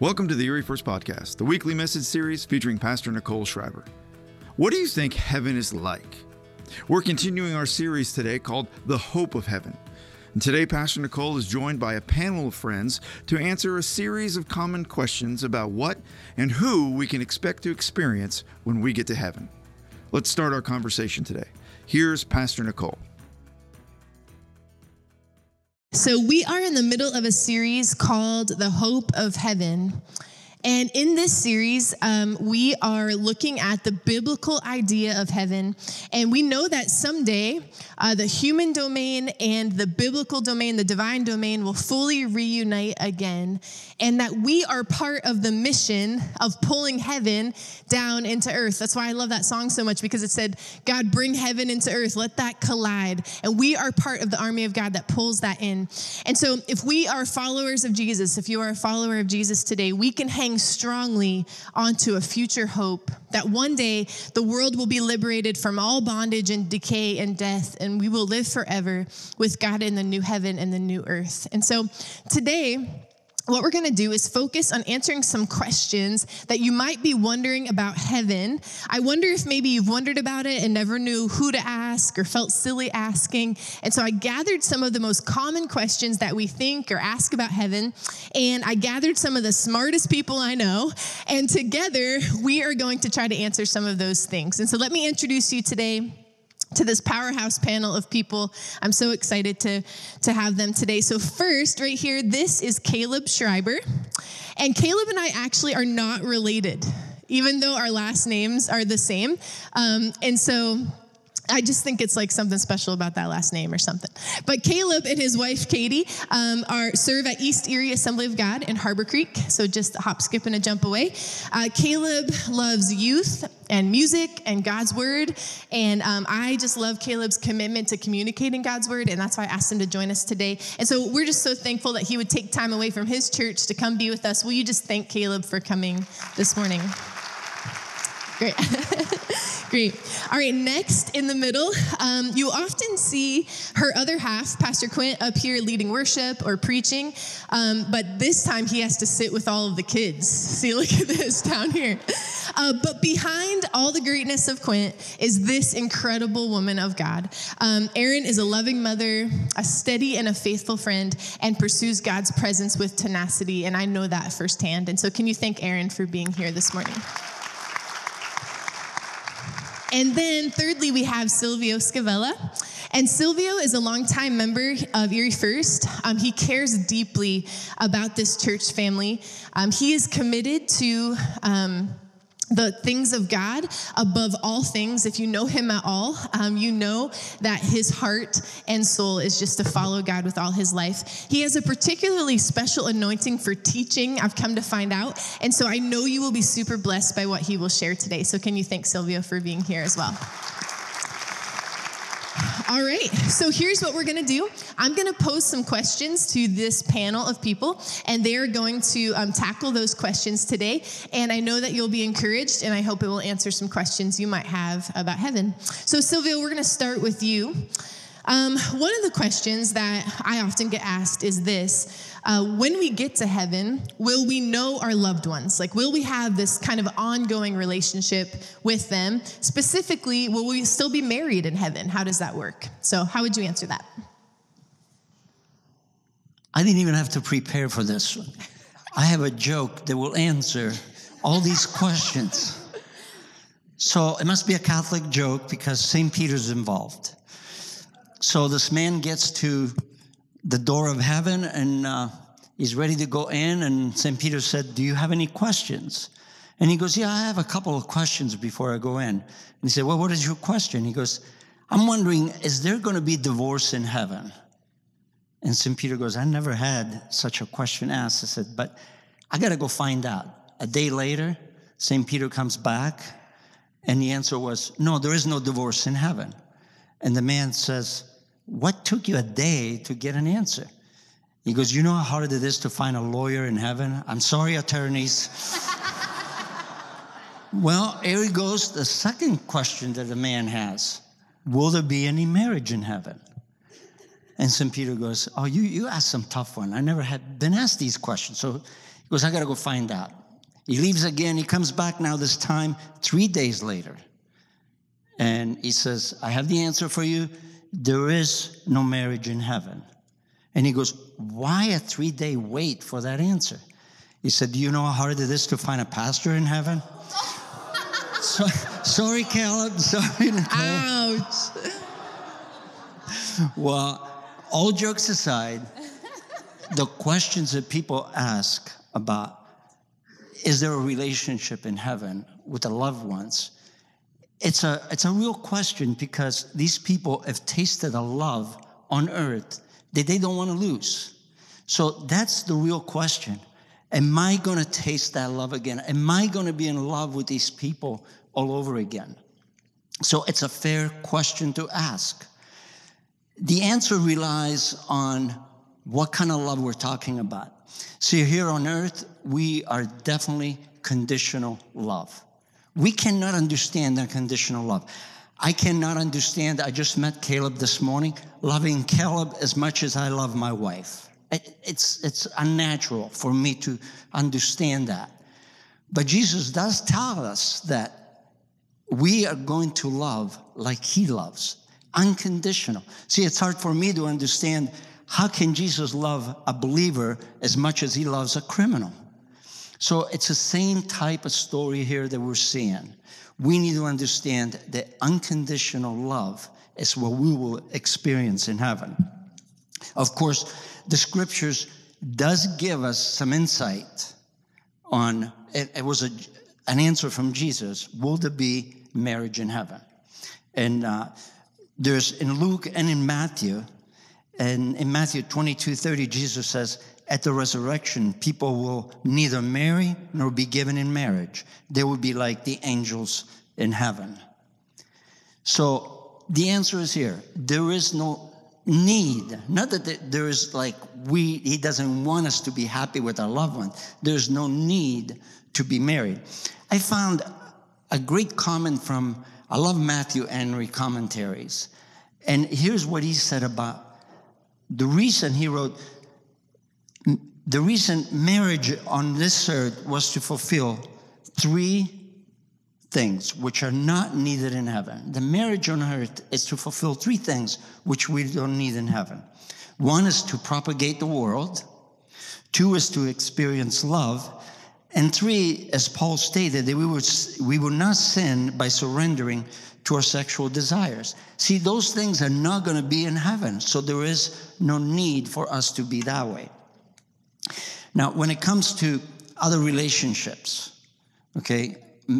Welcome to the Erie First Podcast, the weekly message series featuring Pastor Nicole Schreiber. What do you think heaven is like? We're continuing our series today called The Hope of Heaven. And today, Pastor Nicole is joined by a panel of friends to answer a series of common questions about what and who we can expect to experience when we get to heaven. Let's start our conversation today. Here's Pastor Nicole. So, we are in the middle of a series called The Hope of Heaven. And in this series, um, we are looking at the biblical idea of heaven. And we know that someday uh, the human domain and the biblical domain, the divine domain, will fully reunite again. And that we are part of the mission of pulling heaven down into earth. That's why I love that song so much because it said, God, bring heaven into earth, let that collide. And we are part of the army of God that pulls that in. And so if we are followers of Jesus, if you are a follower of Jesus today, we can hang strongly onto a future hope that one day the world will be liberated from all bondage and decay and death, and we will live forever with God in the new heaven and the new earth. And so today, what we're going to do is focus on answering some questions that you might be wondering about heaven. I wonder if maybe you've wondered about it and never knew who to ask or felt silly asking. And so I gathered some of the most common questions that we think or ask about heaven, and I gathered some of the smartest people I know, and together we are going to try to answer some of those things. And so let me introduce you today to this powerhouse panel of people. I'm so excited to, to have them today. So, first, right here, this is Caleb Schreiber. And Caleb and I actually are not related, even though our last names are the same. Um, and so, I just think it's like something special about that last name or something. But Caleb and his wife Katie um, are serve at East Erie Assembly of God in Harbor Creek, so just a hop, skip, and a jump away. Uh, Caleb loves youth and music and God's word, and um, I just love Caleb's commitment to communicating God's word, and that's why I asked him to join us today. And so we're just so thankful that he would take time away from his church to come be with us. Will you just thank Caleb for coming this morning? Great. Great. All right, next in the middle, um, you often see her other half, Pastor Quint, up here leading worship or preaching, um, but this time he has to sit with all of the kids. See, look at this down here. Uh, but behind all the greatness of Quint is this incredible woman of God. Um, Erin is a loving mother, a steady and a faithful friend, and pursues God's presence with tenacity, and I know that firsthand. And so, can you thank Erin for being here this morning? And then thirdly, we have Silvio Scavella. And Silvio is a longtime member of Erie First. Um, he cares deeply about this church family. Um, he is committed to um, the things of God above all things. If you know him at all, um, you know that his heart and soul is just to follow God with all his life. He has a particularly special anointing for teaching, I've come to find out. And so I know you will be super blessed by what he will share today. So, can you thank Silvio for being here as well? All right, so here's what we're gonna do. I'm gonna pose some questions to this panel of people, and they are going to um, tackle those questions today. And I know that you'll be encouraged, and I hope it will answer some questions you might have about heaven. So, Silvio, we're gonna start with you. Um, one of the questions that I often get asked is this uh, when we get to heaven, will we know our loved ones? Like, will we have this kind of ongoing relationship with them? Specifically, will we still be married in heaven? How does that work? So, how would you answer that? I didn't even have to prepare for this. I have a joke that will answer all these questions. So it must be a Catholic joke because St. Peter's involved. So this man gets to the door of heaven and uh, he's ready to go in. And St. Peter said, Do you have any questions? And he goes, Yeah, I have a couple of questions before I go in. And he said, Well, what is your question? He goes, I'm wondering, is there going to be divorce in heaven? And St. Peter goes, I never had such a question asked. I said, But I got to go find out. A day later, St. Peter comes back, and the answer was, No, there is no divorce in heaven. And the man says, what took you a day to get an answer? He goes, You know how hard it is to find a lawyer in heaven? I'm sorry, attorneys. well, here he goes. The second question that the man has Will there be any marriage in heaven? And St. Peter goes, Oh, you, you asked some tough one. I never had been asked these questions. So He goes, I got to go find out. He leaves again. He comes back now, this time three days later. And he says, I have the answer for you. There is no marriage in heaven. And he goes, Why a three day wait for that answer? He said, Do you know how hard it is to find a pastor in heaven? so, sorry, Caleb. Sorry, Nicole. Ouch. Well, all jokes aside, the questions that people ask about is there a relationship in heaven with the loved ones? It's a, it's a real question because these people have tasted a love on earth that they don't want to lose. So that's the real question. Am I going to taste that love again? Am I going to be in love with these people all over again? So it's a fair question to ask. The answer relies on what kind of love we're talking about. See, here on earth, we are definitely conditional love. We cannot understand unconditional love. I cannot understand, I just met Caleb this morning, loving Caleb as much as I love my wife. It, it's, it's unnatural for me to understand that. But Jesus does tell us that we are going to love like he loves, unconditional. See, it's hard for me to understand how can Jesus love a believer as much as he loves a criminal? So it's the same type of story here that we're seeing. We need to understand that unconditional love is what we will experience in heaven. Of course, the scriptures does give us some insight on it, it was a, an answer from Jesus will there be marriage in heaven and uh, there's in luke and in matthew and in matthew 22 30 jesus says at the resurrection people will neither marry nor be given in marriage. They will be like the angels in heaven. So the answer is here. There is no need. Not that there is like we he doesn't want us to be happy with our loved one. There's no need to be married. I found a great comment from i love matthew henry commentaries. And here's what he said about the reason he wrote the reason marriage on this earth was to fulfill three things which are not needed in heaven. The marriage on earth is to fulfill three things which we don't need in heaven. One is to propagate the world, two is to experience love, and three, as Paul stated, that we would, we would not sin by surrendering to our sexual desires. See, those things are not going to be in heaven, so there is no need for us to be that way. Now, when it comes to other relationships, okay,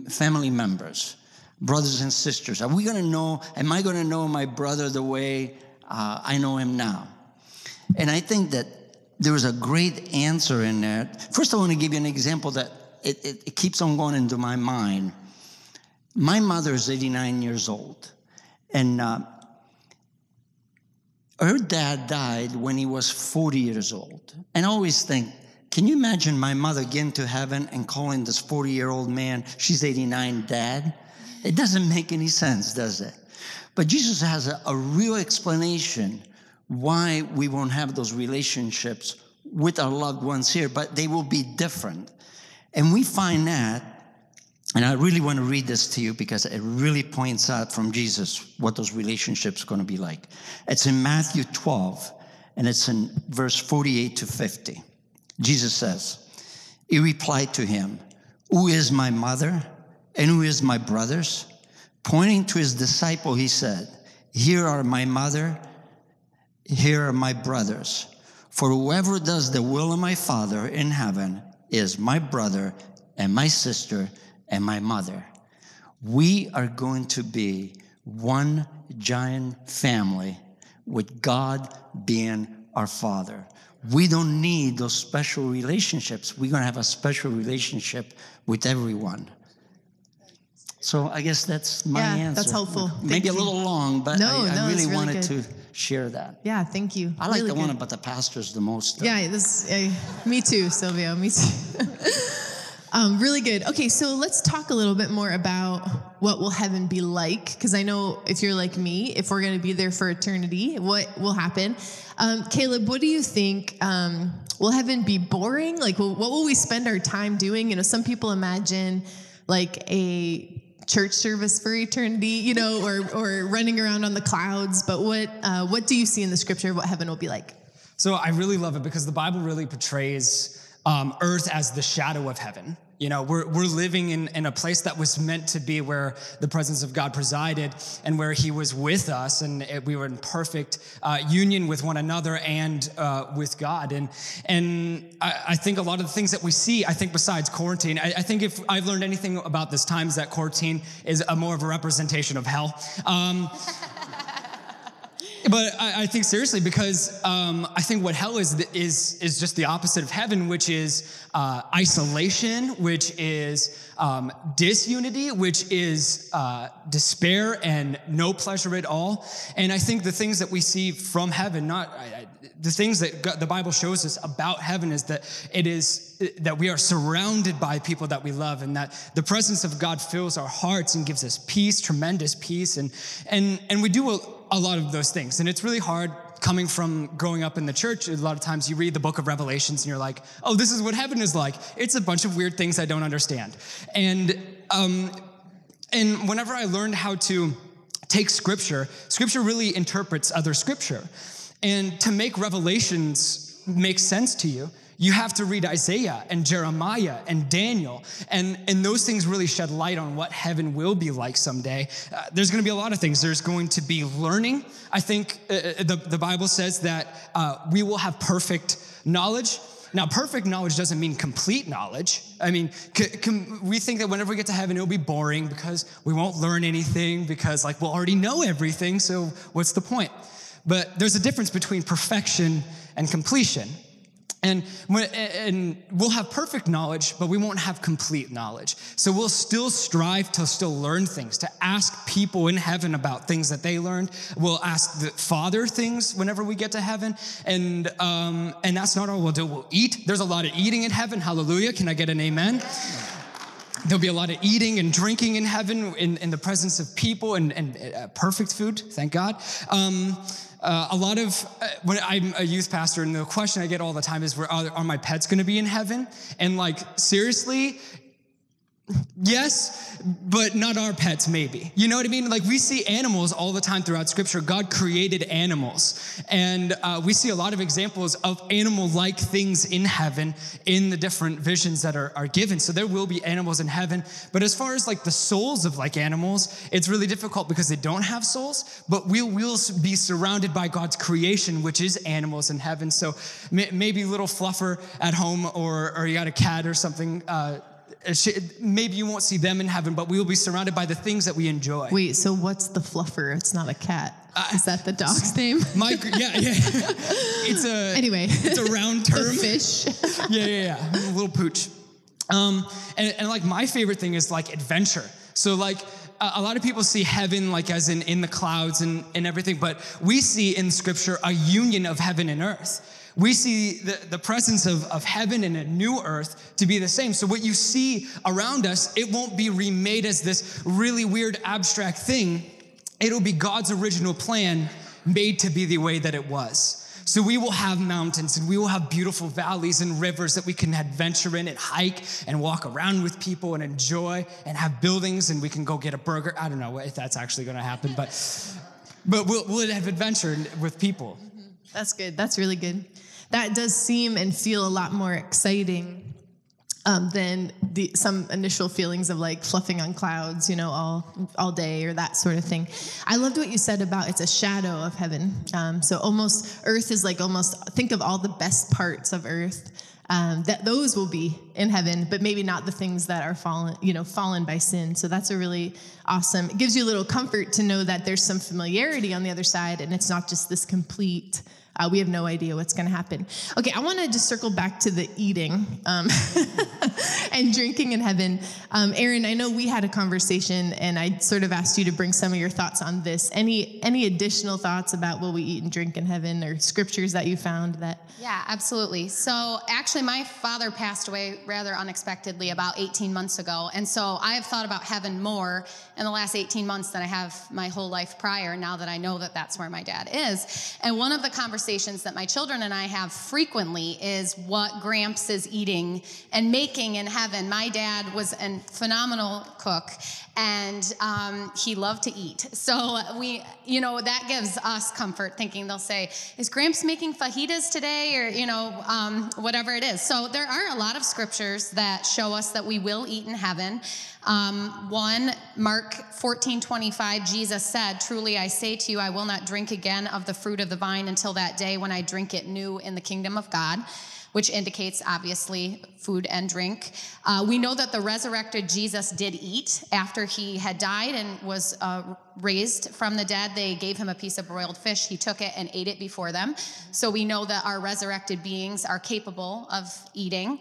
family members, brothers and sisters? Are we going to know, am I going to know my brother the way uh, I know him now? And I think that there was a great answer in there. First, I want to give you an example that it, it, it keeps on going into my mind. My mother is 89 years old, and uh, her dad died when he was 40 years old. And I always think, can you imagine my mother getting to heaven and calling this 40 year old man, she's 89, dad? It doesn't make any sense, does it? But Jesus has a, a real explanation why we won't have those relationships with our loved ones here, but they will be different. And we find that, and I really want to read this to you because it really points out from Jesus what those relationships are going to be like. It's in Matthew 12, and it's in verse 48 to 50. Jesus says, He replied to him, Who is my mother and who is my brothers? Pointing to his disciple, he said, Here are my mother, here are my brothers. For whoever does the will of my Father in heaven is my brother and my sister and my mother. We are going to be one giant family with God being our Father. We don't need those special relationships. We're going to have a special relationship with everyone. So I guess that's my Yeah, answer. that's helpful. Maybe Thank a you. little long, but No, I, I no, really really wanted good. to share that. Yeah, thank you. I like Really the one good. about the pastors the most. though. Yeah, this. Uh, me too, Silvio. Me too. um, really good. Okay, so let's talk a little bit more about what will heaven be like. Because I know if you're like me, if we're going to be there for eternity, what will happen? Um, Caleb, what do you think? Um, will heaven be boring? Like, well, what will we spend our time doing? You know, some people imagine like a church service for eternity, you know, or or running around on the clouds. But what uh, what do you see in the scripture? What heaven will be like? So I really love it because the Bible really portrays um, earth as the shadow of heaven. You know, we're, we're living in, in a place that was meant to be where the presence of God presided and where He was with us, and it, we were in perfect uh, union with one another and uh, with God. And, and I, I, think a lot of the things that we see, I think besides quarantine, I, I, think if I've learned anything about this time is that quarantine is a more of a representation of hell. Um, but I, I, think seriously because um, I think what hell is is is just the opposite of heaven, which is uh, isolation, which is um, disunity, which is uh, despair and no pleasure at all. And I think the things that we see from heaven, not I, the things that God, the Bible shows us about heaven, is that it is that we are surrounded by people that we love, and that the presence of God fills our hearts and gives us peace, tremendous peace, and and and we do. A, a lot of those things. And it's really hard coming from growing up in the church. A lot of times you read the book of Revelations and you're like, oh, this is what heaven is like. It's a bunch of weird things I don't understand. And, um, and whenever I learned how to take scripture, scripture really interprets other scripture. And to make revelations make sense to you, you have to read Isaiah and Jeremiah and Daniel, and, and those things really shed light on what heaven will be like someday. Uh, there's going to be a lot of things. There's going to be learning. I think uh, uh, the, the Bible says that uh, we will have perfect knowledge. Now, perfect knowledge doesn't mean complete knowledge. I mean, c- c- we think that whenever we get to heaven, it'll be boring because we won't learn anything because, like, we'll already know everything, so what's the point? But there's a difference between perfection and completion. And, and we'll have perfect knowledge, but we won't have complete knowledge. So we'll still strive to still learn things, to ask people in heaven about things that they learned. We'll ask the Father things whenever we get to heaven. And, um, and that's not all we'll do. We'll eat. There's a lot of eating in heaven. Hallelujah. Can I get an amen? There'll be a lot of eating and drinking in heaven in, in the presence of people and, and uh, perfect food, thank God. Um, uh, a lot of uh, when I'm a youth pastor, and the question I get all the time is, "Are, are my pets going to be in heaven?" And like, seriously, Yes, but not our pets, maybe. You know what I mean? Like we see animals all the time throughout Scripture. God created animals. And uh, we see a lot of examples of animal like things in heaven in the different visions that are, are given. So there will be animals in heaven. But as far as like the souls of like animals, it's really difficult because they don't have souls. But we will be surrounded by God's creation, which is animals in heaven. So maybe little fluffer at home or, or you got a cat or something. Uh, maybe you won't see them in heaven, but we will be surrounded by the things that we enjoy. Wait, so what's the fluffer? It's not a cat. Uh, Is that the dog's name? My, yeah, yeah. it's a anyway. It's a round term. fish. yeah, yeah, yeah. A little pooch. Um, and, and like my favorite thing is like adventure. So like a lot of people see heaven like as in in the clouds and, and everything, but we see in scripture a union of heaven and earth we see the, the presence of, of heaven and a new earth to be the same. So, what you see around us, it won't be remade as this really weird abstract thing. It'll be God's original plan made to be the way that it was. So, we will have mountains and we will have beautiful valleys and rivers that we can adventure in and hike and walk around with people and enjoy and have buildings and we can go get a burger. I don't know if that's actually going to happen, but, but we'll, we'll have adventure with people. Mm-hmm. That's good. That's really good that does seem and feel a lot more exciting um, than the, some initial feelings of like fluffing on clouds, you know, all all day or that sort of thing. I loved what you said about it's a shadow of heaven. Um, so almost Earth is like almost think of all the best parts of Earth. Um, that those will be in heaven, but maybe not the things that are fallen, you know, fallen by sin. So that's a really awesome. It gives you a little comfort to know that there's some familiarity on the other side, and it's not just this complete uh, we have no idea what's going to happen. Okay, I want to just circle back to the eating um, and drinking in heaven. Um, Erin, I know we had a conversation, and I sort of asked you to bring some of your thoughts on this. Any any additional thoughts about what we eat and drink in heaven, or scriptures that you found that? Yeah, absolutely. So actually, my father passed away rather unexpectedly about 18 months ago. And so I have thought about heaven more in the last 18 months than I have my whole life prior, now that I know that that's where my dad is. And one of the conversations that my children and I have frequently is what Gramps is eating and making in heaven. My dad was a phenomenal cook and um, he loved to eat. So we, you know, that gives us comfort thinking they'll say, Is Gramps making fajitas today? Or, you know, um, whatever it is. So there are a lot of scriptures that show us that we will eat in heaven. Um, one, Mark 14 25, Jesus said, Truly I say to you, I will not drink again of the fruit of the vine until that day when I drink it new in the kingdom of God which indicates obviously food and drink. Uh, we know that the resurrected Jesus did eat after he had died and was uh, raised from the dead. They gave him a piece of broiled fish. He took it and ate it before them. So we know that our resurrected beings are capable of eating.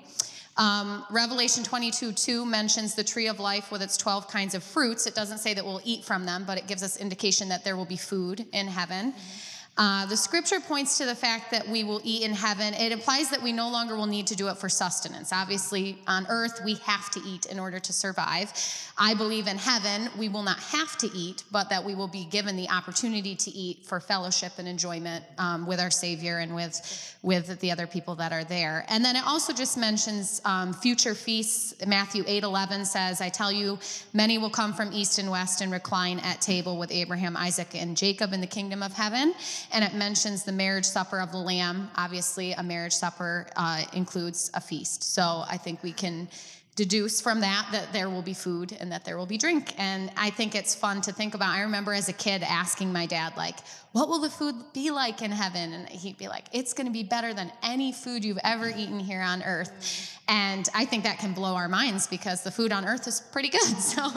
Um, Revelation 22 2 mentions the tree of life with its 12 kinds of fruits. It doesn't say that we'll eat from them, but it gives us indication that there will be food in heaven. Mm-hmm. Uh, the scripture points to the fact that we will eat in heaven. It implies that we no longer will need to do it for sustenance. Obviously, on earth, we have to eat in order to survive. I believe in heaven, we will not have to eat, but that we will be given the opportunity to eat for fellowship and enjoyment um, with our Savior and with, with the other people that are there. And then it also just mentions um, future feasts. Matthew 8 11 says, I tell you, many will come from east and west and recline at table with Abraham, Isaac, and Jacob in the kingdom of heaven and it mentions the marriage supper of the Lamb. Obviously, a marriage supper uh, includes a feast. So I think we can deduce from that that there will be food and that there will be drink and i think it's fun to think about i remember as a kid asking my dad like what will the food be like in heaven and he'd be like it's going to be better than any food you've ever eaten here on earth and i think that can blow our minds because the food on earth is pretty good so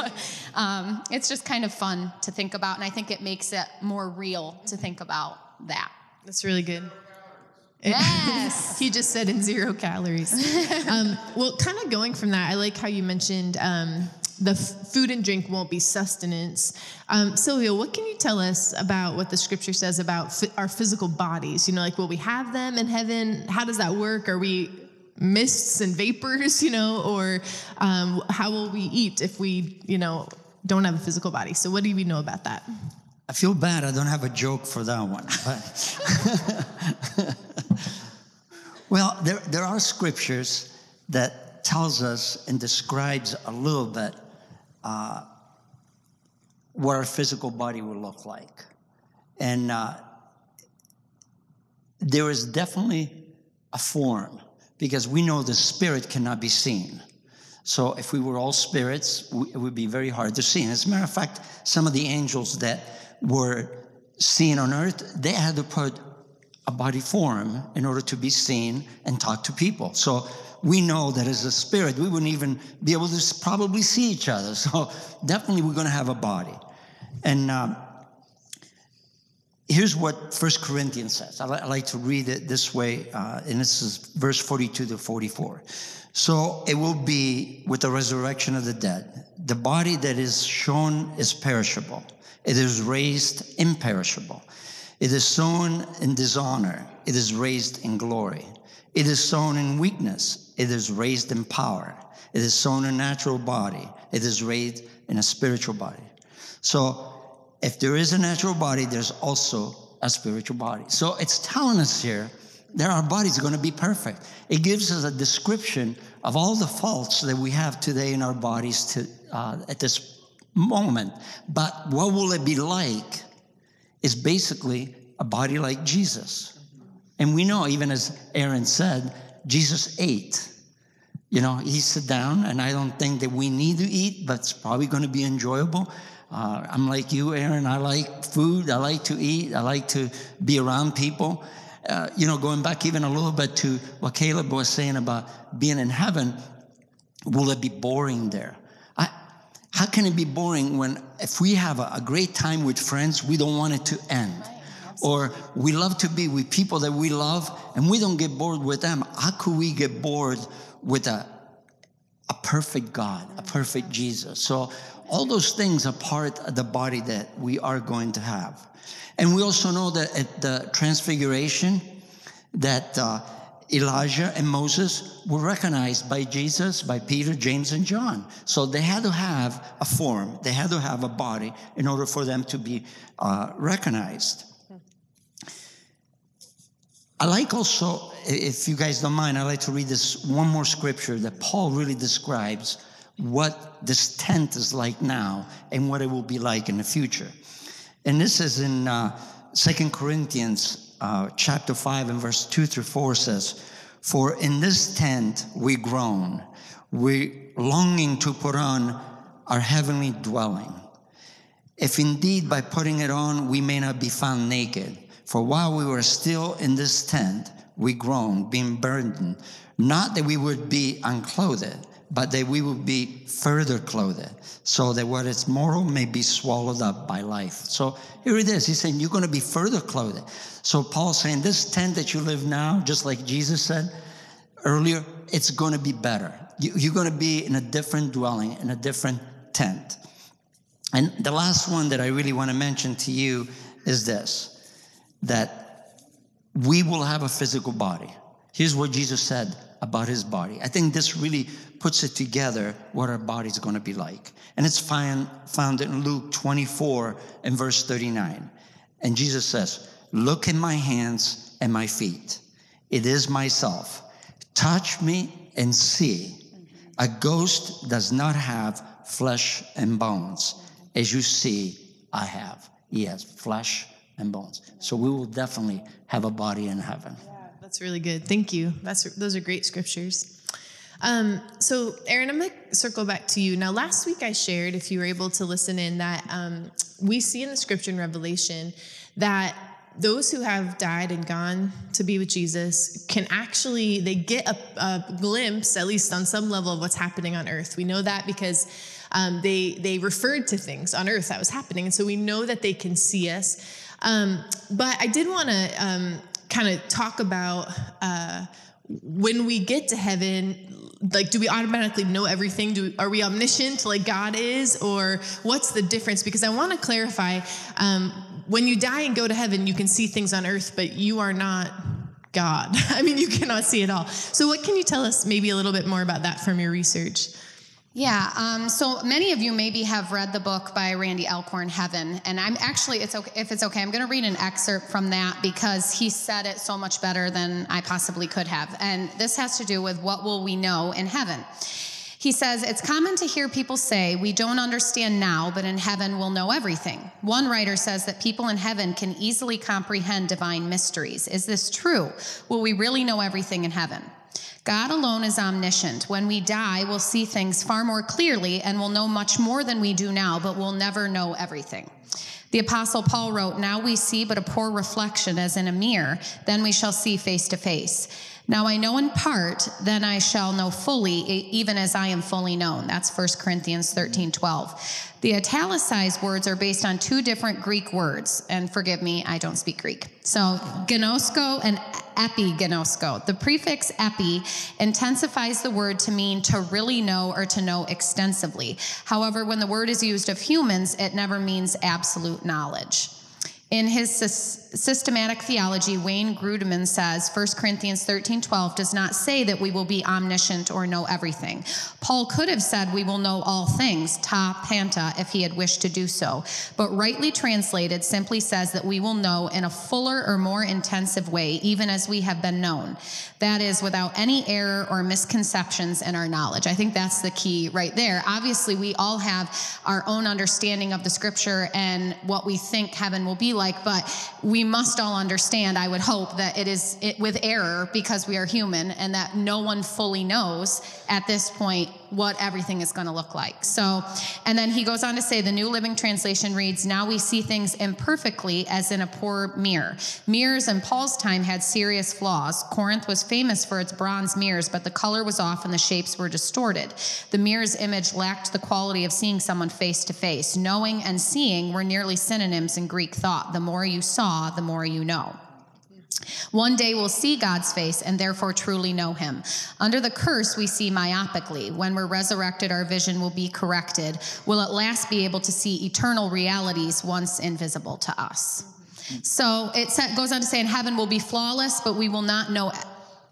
um, it's just kind of fun to think about and i think it makes it more real to think about that. That's really good. Yes. he just said in zero calories. um, well, kind of going from that, I like how you mentioned um, the f- food and drink won't be sustenance. Um, Silvio, what can you tell us about what the scripture says about fi- our physical bodies? You know, like will we have them in heaven? How does that work? Are we mists and vapors, you know, or um, how will we eat if we, you know, don't have a physical body? So, what do we know about that? I feel bad I don't have a joke for that one. well, there, there are scriptures that tells us and describes a little bit uh, what our physical body will look like. And uh, there is definitely a form because we know the spirit cannot be seen. So if we were all spirits, it would be very hard to see. And as a matter of fact, some of the angels that were seen on earth, they had to put a body form in order to be seen and talk to people. So we know that as a spirit, we wouldn't even be able to probably see each other. So definitely we're going to have a body. And um, here's what First Corinthians says. I, li- I, like to read it this way, uh, and this is verse 42 to 44. So it will be with the resurrection of the dead. The body that is shown is perishable it is raised imperishable. It is sown in dishonor. It is raised in glory. It is sown in weakness. It is raised in power. It is sown in a natural body. It is raised in a spiritual body. So if there is a natural body, there's also a spiritual body. So it's telling us here that our bodies going to be perfect. It gives us a description of all the faults that we have today in our bodies to, uh, at this moment. But what will it be like is basically a body like Jesus. And we know, even as Erin said, Jesus ate. You know, he sat down, and I don't think that we need to eat, but it's probably going to be enjoyable. Uh, I'm like you, Erin. I like food. I like to eat. I like to be around people. Uh, you know, going back even a little bit to what Caleb was saying about being in heaven, will it be boring there? How can it be boring when if we have a, a great time with friends, we don't want it to end? Or we love to be with people that we love and we don't get bored with them. How could we get bored with a, a perfect God, a perfect Jesus? So all those things are part of the body that we are going to have. And we also know that at the transfiguration, that uh, Elijah and Moses were recognized by Jesus, by Peter, James, and John. So they had to have a form, they had to have a body in order for them to be uh, recognized. I like also, if you guys don't mind, I like to read this one more scripture that Paul really describes what this tent is like now and what it will be like in the future. And this is in uh, 2 Corinthians uh, chapter 5 and verse 2 through 4 says, For in this tent we groan, we longing to put on our heavenly dwelling. If indeed by putting it on we may not be found naked. For while we were still in this tent, we groaned, being burdened, not that we would be unclothed, but that we would be further clothed, so that what is mortal may be swallowed up by life. So here it is. He's saying you're going to be further clothed. So Paul's saying this tent that you live now, just like Jesus said earlier, it's going to be better. You're going to be in a different dwelling, in a different tent. And the last one that I really want to mention to you is this that we will have a physical body. Here's what Jesus said about his body. I think this really puts it together what our body is going to be like. And it's found, found in Luke 24 and verse 39. And Jesus says, Look in my hands and my feet. It is myself. Touch me and see. A ghost does not have flesh and bones. As you see, I have. He has flesh and bones. So we will definitely have a body in heaven. That's really good. Thank you. That's those are great scriptures. Um, so, Erin, I'm going to circle back to you. Now, last week I shared, if you were able to listen in, that um, we see in the scripture in Revelation that those who have died and gone to be with Jesus can actually they get a, a glimpse, at least on some level, of what's happening on earth. We know that because um, they they referred to things on earth that was happening, and so we know that they can see us. Um, but I did want to um, kind of talk about uh, when we get to heaven. Like, do we automatically know everything? Do are we omniscient like God is, or what's the difference? Because I want to clarify. Um, when you die and go to heaven, you can see things on earth, but you are not God. I mean, you cannot see it all. So, what can you tell us maybe a little bit more about that from your research? Yeah, um, so many of you maybe have read the book by Randy Alcorn, Heaven, and I'm actually, it's okay, if it's okay, I'm going to read an excerpt from that because he said it so much better than I possibly could have. And this has to do with what will we know in heaven. He says, It's common to hear people say, We don't understand now, but in heaven we'll know everything. One writer says that people in heaven can easily comprehend divine mysteries. Is this true? Will we really know everything in heaven? God alone is omniscient. When we die, we'll see things far more clearly and we'll know much more than we do now, but we'll never know everything. The Apostle Paul wrote, Now we see but a poor reflection as in a mirror, then we shall see face to face. Now I know in part, then I shall know fully, even as I am fully known. That's 1 Corinthians 13 12. The italicized words are based on two different Greek words, and forgive me, I don't speak Greek. So, gnosko and epignosko. The prefix epi intensifies the word to mean to really know or to know extensively. However, when the word is used of humans, it never means absolute knowledge. In his systematic theology, Wayne Grudem says 1 Corinthians 13 12 does not say that we will be omniscient or know everything. Paul could have said we will know all things, ta panta, if he had wished to do so. But rightly translated simply says that we will know in a fuller or more intensive way, even as we have been known. That is, without any error or misconceptions in our knowledge. I think that's the key right there. Obviously, we all have our own understanding of the scripture and what we think heaven will be like, but we must all understand, I would hope, that it is it, with error because we are human and that no one fully knows at this point what everything is going to look like. So, and then he goes on to say the New Living Translation reads, Now we see things imperfectly as in a poor mirror. Mirrors in Paul's time had serious flaws. Corinth was famous for its bronze mirrors, but the color was off and the shapes were distorted. The mirror's image lacked the quality of seeing someone face to face. Knowing and seeing were nearly synonyms in Greek thought. The more you saw, the more you know. One day we'll see God's face and therefore truly know him. Under the curse, we see myopically. When we're resurrected, our vision will be corrected. We'll at last be able to see eternal realities once invisible to us. So it goes on to say, in heaven we'll be flawless, but we will not know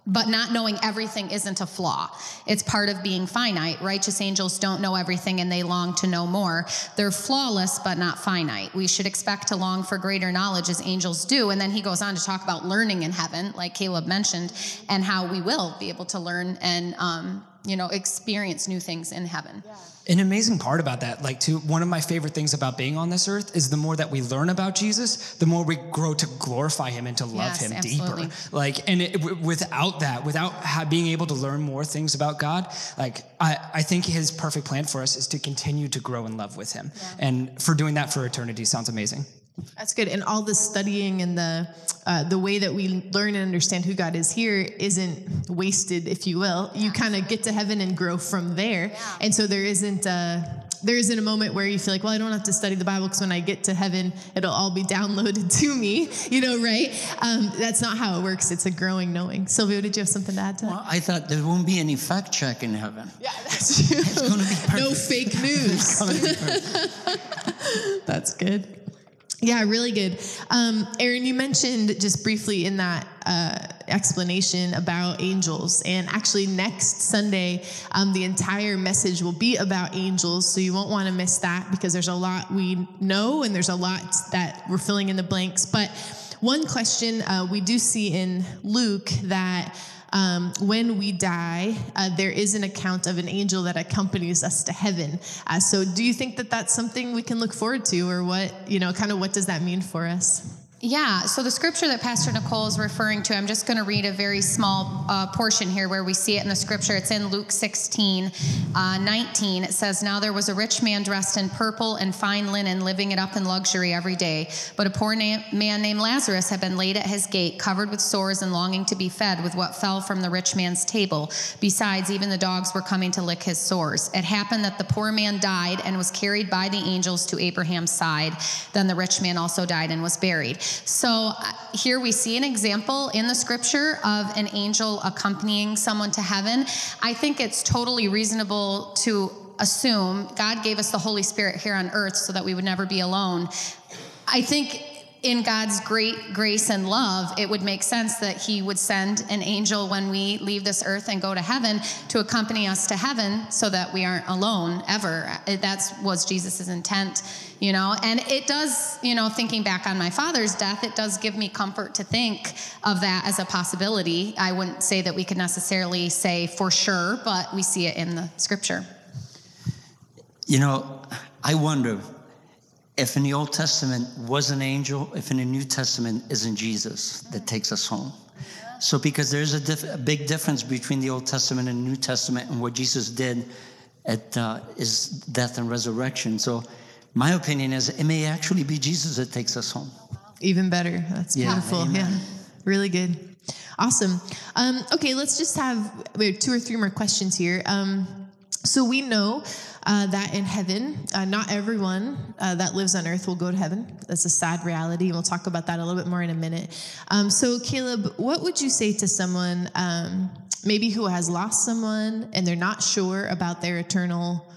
but not knowing everything isn't a flaw. It's part of being finite. Righteous angels don't know everything and they long to know more. They're flawless, but not finite. We should expect to long for greater knowledge as angels do. And then he goes on to talk about learning in heaven, like Caleb mentioned, and how we will be able to learn and, um, you know, experience new things in heaven. Yeah. An amazing part about that, like, too, one of my favorite things about being on this earth is the more that we learn about Jesus, the more we grow to glorify him and to love yes, him absolutely. deeper. Like, and it, w- without that, without ha- being able to learn more things about God, like, I, I think his perfect plan for us is to continue to grow in love with him. Yeah. And for doing that for eternity sounds amazing. That's good. And all the studying and the uh, the way that we learn and understand who God is here isn't wasted, if you will. You kind of get to heaven and grow from there. Yeah. And so there isn't a there isn't a moment where you feel like, well, I don't have to study the Bible because when I get to heaven, it'll all be downloaded to me. You know, right? Um, that's not how it works. It's a growing knowing. Silvio, did you have something to add to that? Well, I thought there won't be any fact check in heaven. Yeah, that's true. It's going to be perfect. No fake news. that's good. Yeah, really good. Um, Erin, you mentioned just briefly in that uh, explanation about angels. And actually, next Sunday, um, the entire message will be about angels. So you won't want to miss that because there's a lot we know and there's a lot that we're filling in the blanks. But one question uh, we do see in Luke that um, when we die, uh, there is an account of an angel that accompanies us to heaven. Uh, so, do you think that that's something we can look forward to, or what, you know, kind of what does that mean for us? Yeah, so the scripture that Pastor Nicole is referring to, I'm just going to read a very small uh, portion here where we see it in the scripture. It's in Luke 16, uh, 19. It says, Now there was a rich man dressed in purple and fine linen, living it up in luxury every day. But a poor na- man named Lazarus had been laid at his gate, covered with sores and longing to be fed with what fell from the rich man's table. Besides, even the dogs were coming to lick his sores. It happened that the poor man died and was carried by the angels to Abraham's side. Then the rich man also died and was buried. So uh, here we see an example in the scripture of an angel accompanying someone to heaven. I think it's totally reasonable to assume God gave us the Holy Spirit here on earth so that we would never be alone. I think in God's great grace and love, it would make sense that He would send an angel when we leave this earth and go to heaven to accompany us to heaven so that we aren't alone ever. That was Jesus' intent, you know. And it does, you know, thinking back on my father's death, it does give me comfort to think of that as a possibility. I wouldn't say that we could necessarily say for sure, but we see it in the scripture. You know, I wonder if in the Old Testament was an angel, if in the New Testament isn't Jesus that takes us home. So, because there's a, diff- a big difference between the Old Testament and New Testament and what Jesus did at uh, his death and resurrection. So, my opinion is it may actually be Jesus that takes us home. Even better. That's yeah, beautiful. Amen. Yeah, really good. Awesome. Um, okay, let's just have we have two or three more questions here. Um, so we know uh, that in heaven, uh, not everyone uh, that lives on earth will go to heaven. That's a sad reality. We'll talk about that a little bit more in a minute. Um, so, Caleb, what would you say to someone um, maybe who has lost someone and they're not sure about their eternal,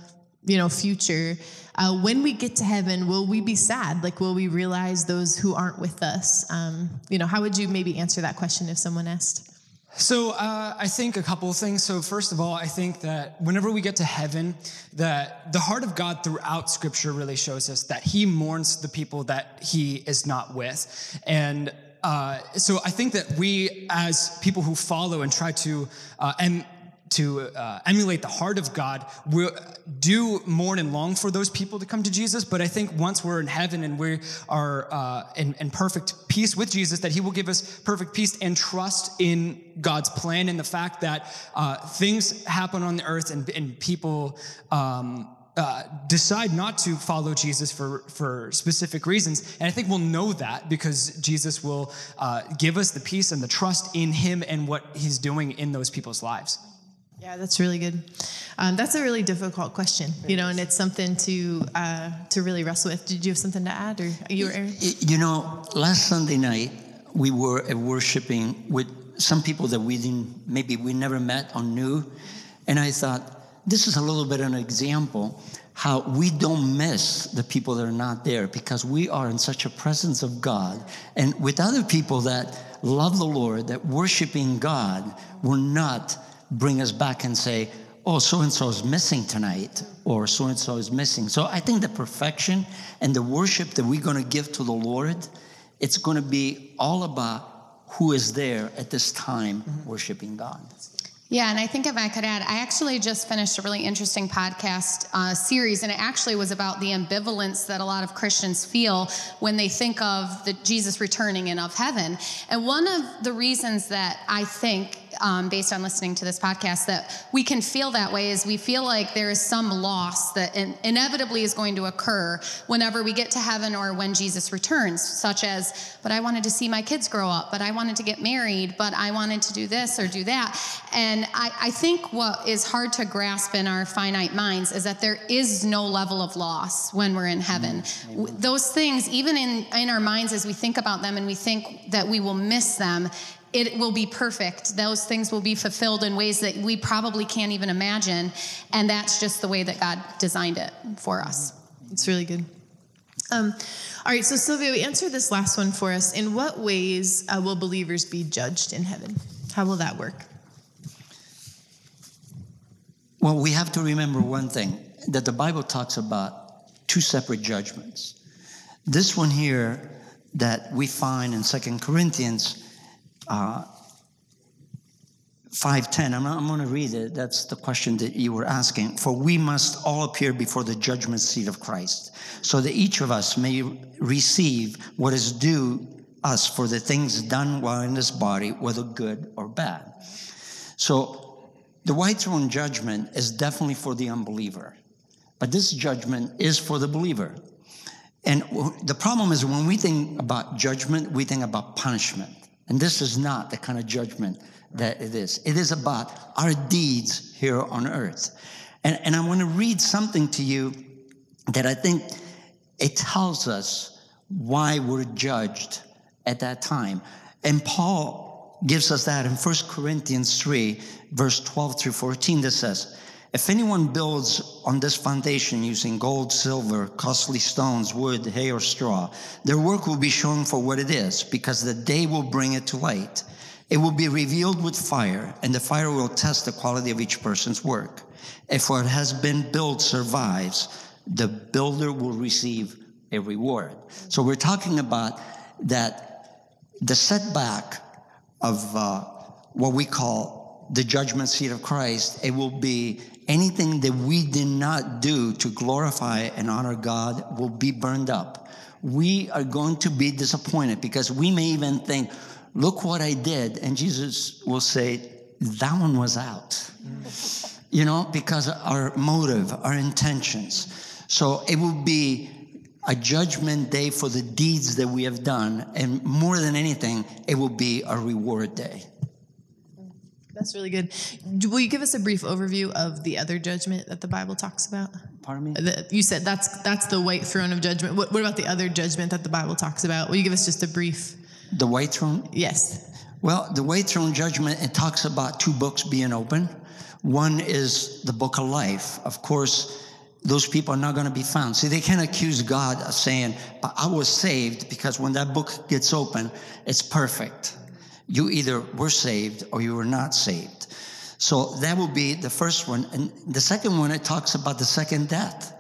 you know, future? Uh, when we get to heaven, will we be sad? Like, will we realize those who aren't with us? Um, you know, how would you maybe answer that question if someone asked? So uh, I think a couple of things. So first of all, I think that whenever we get to heaven, that the heart of God throughout Scripture really shows us that He mourns the people that He is not with, and uh, so I think that we, as people who follow and try to uh, and to uh, emulate the heart of God, we do mourn and long for those people to come to Jesus. But I think once we're in heaven and we are uh, in, in, perfect peace with Jesus, that He will give us perfect peace and trust in God's plan and the fact that uh, things happen on the earth and, and people. Um, uh, decide not to follow Jesus for, for specific reasons. And I think we'll know that because Jesus will uh, give us the peace and the trust in Him and what He's doing in those people's lives. Yeah, that's really good. Um, that's a really difficult question, you know, and it's something to uh, to really wrestle with. Did you have something to add, or you, Erin? You know, last Sunday night we were worshiping with some people that we didn't, maybe we never met or knew, and I thought this is a little bit of an example how we don't miss the people that are not there because we are in such a presence of God and with other people that love the Lord, that worshiping God will not bring us back and say, oh, so and so is missing tonight, or so and so is missing. So I think the perfection and the worship that we're going to give to the Lord, it's going to be all about who is there at this time worshiping God. Yeah, and I think if I could add, I actually just finished a really interesting podcast uh, series, and it actually was about the ambivalence that a lot of Christians feel when they think of the Jesus returning and of heaven. And one of the reasons that I think um, based on listening to this podcast that we can feel that way is we feel like there is some loss that in- inevitably is going to occur whenever we get to heaven or when Jesus returns, such as, but I wanted to see my kids grow up, but I wanted to get married, but I wanted to do this or do that. And I, I think what is hard to grasp in our finite minds is that there is no level of loss when we're in heaven. W- Those things, even in, in our minds as we think about them and we think that we will miss them, it will be perfect. Those things will be fulfilled in ways that we probably can't even imagine. And that's just the way that God designed it for us. It's really good. Um, all right, so Silvio, we answered this last one for us. In what ways uh, will believers be judged in heaven? How will that work? Well, we have to remember one thing that the Bible talks about two separate judgments. This one here that we find in Second Corinthians uh, 5.10, I'm, I'm going to read it. That's the question that you were asking. For we must all appear before the judgment seat of Christ, so that each of us may receive what is due us for the things done while in this body, whether good or bad. So the white throne judgment is definitely for the unbeliever, but this judgment is for the believer. And the problem is when we think about judgment, we think about punishment. And this is not the kind of judgment that it is. It is about our deeds here on earth. And, and I want to read something to you that I think it tells us why we're judged at that time. And Paul gives us that in 1 Corinthians 3, verse 12 through 14, that says, If anyone builds on this foundation using gold, silver, costly stones, wood, hay, or straw, their work will be shown for what it is, because the day will bring it to light. It will be revealed with fire, and the fire will test the quality of each person's work. If what has been built survives, the builder will receive a reward. So we're talking about that the setback of uh, what we call the judgment seat of Christ, it will be anything that we did not do to glorify and honor God will be burned up. We are going to be disappointed because we may even think, look what I did. And Jesus will say, that one was out. You know, because our motive, our intentions. So it will be a judgment day for the deeds that we have done. And more than anything, it will be a reward day. That's really good. Will you give us a brief overview of the other judgment that the Bible talks about? Pardon me? You said that's that's the white throne of judgment. What, what about the other judgment that the Bible talks about? Will you give us just a brief? The white throne? Yes. Well, the white throne judgment, it talks about two books being open. One is the book of life. Of course, those people are not going to be found. See, they can't accuse God of saying, but I was saved because when that book gets open, it's perfect. You either were saved or you were not saved. So that will be the first one. And the second one, it talks about the second death,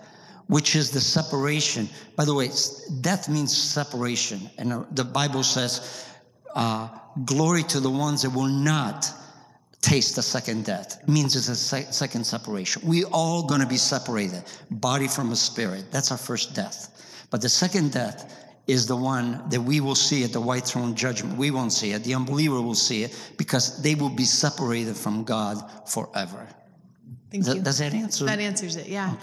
which is the separation. By the way, death means separation. And uh, the Bible says, uh, glory to the ones that will not taste the second death. It means it's a se- second separation. We all going to be separated, body from a spirit. That's our first death. But the second death is the one that we will see at the white throne judgment. We won't see it. The unbeliever will see it because they will be separated from God forever. Thank Does, you. does that answer? That answers it, yeah.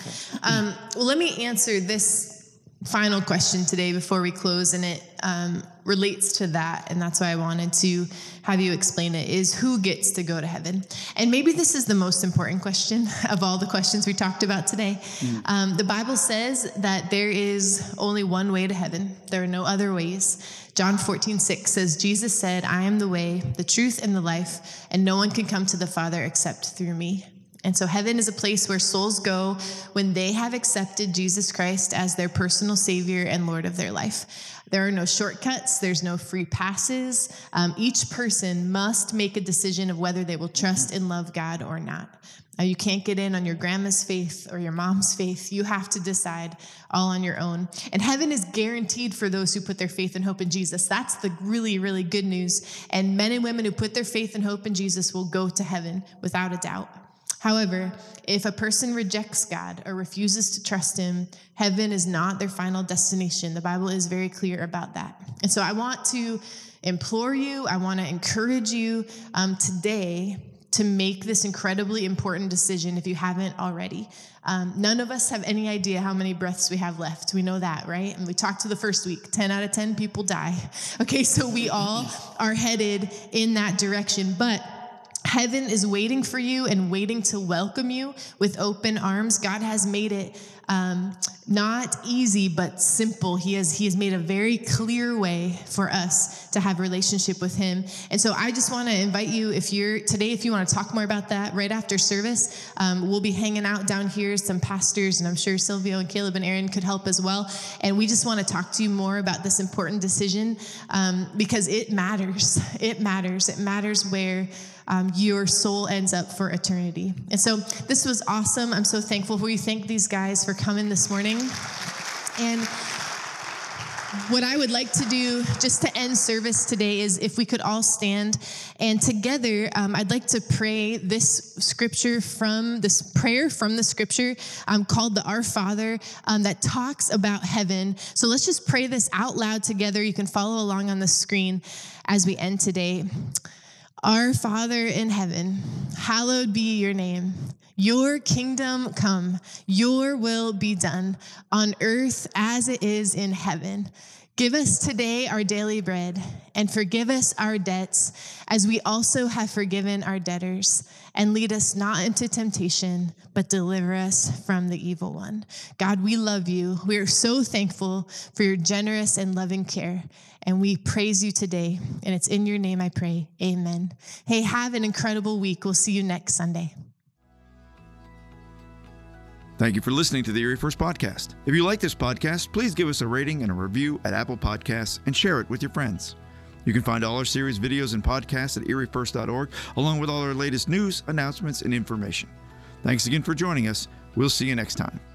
Um, well, let me answer this final question today before we close, and it um, relates to that, and that's why I wanted to have you explain it, is who gets to go to heaven? And maybe this is the most important question of all the questions we talked about today. Um, the Bible says that there is only one way to heaven. There are no other ways. John 14, 6 says, Jesus said, I am the way, the truth, and the life, and no one can come to the Father except through me. And so heaven is a place where souls go when they have accepted Jesus Christ as their personal Savior and Lord of their life. There are no shortcuts, there's no free passes. Um, each person must make a decision of whether they will trust and love God or not. Uh, you can't get in on your grandma's faith or your mom's faith. You have to decide all on your own. And heaven is guaranteed for those who put their faith and hope in Jesus. That's the really, really good news. And men and women who put their faith and hope in Jesus will go to heaven without a doubt. However, if a person rejects God or refuses to trust Him, heaven is not their final destination. The Bible is very clear about that. And so I want to implore you, I want to encourage you um, today to make this incredibly important decision if you haven't already. Um, none of us have any idea how many breaths we have left. We know that, right? And we talked to the first week 10 out of 10 people die. Okay, so we all are headed in that direction. But Heaven is waiting for you and waiting to welcome you with open arms. God has made it um, not easy but simple. He has He has made a very clear way for us to have relationship with Him. And so I just want to invite you, if you're today, if you want to talk more about that, right after service, um, we'll be hanging out down here. Some pastors, and I'm sure Silvio and Caleb and Erin could help as well. And we just want to talk to you more about this important decision um, because it matters. It matters. It matters where um, your soul ends up for eternity. And so this was awesome. I'm so thankful for you. Thank these guys for coming this morning. And what I would like to do just to end service today is if we could all stand and together, um, I'd like to pray this scripture from this prayer from the scripture um, called the Our Father um, that talks about heaven. So let's just pray this out loud together. You can follow along on the screen as we end today. Our Father in heaven, hallowed be your name. Your kingdom come, your will be done on earth as it is in heaven. Give us today our daily bread and forgive us our debts as we also have forgiven our debtors. And lead us not into temptation, but deliver us from the evil one. God, we love you. We are so thankful for your generous and loving care. And we praise you today. And it's in your name I pray. Amen. Hey, have an incredible week. We'll see you next Sunday. Thank you for listening to the Erie First Podcast. If you like this podcast, please give us a rating and a review at Apple Podcasts and share it with your friends. You can find all our series videos and podcasts at eriefirst.org, along with all our latest news, announcements, and information. Thanks again for joining us. We'll see you next time.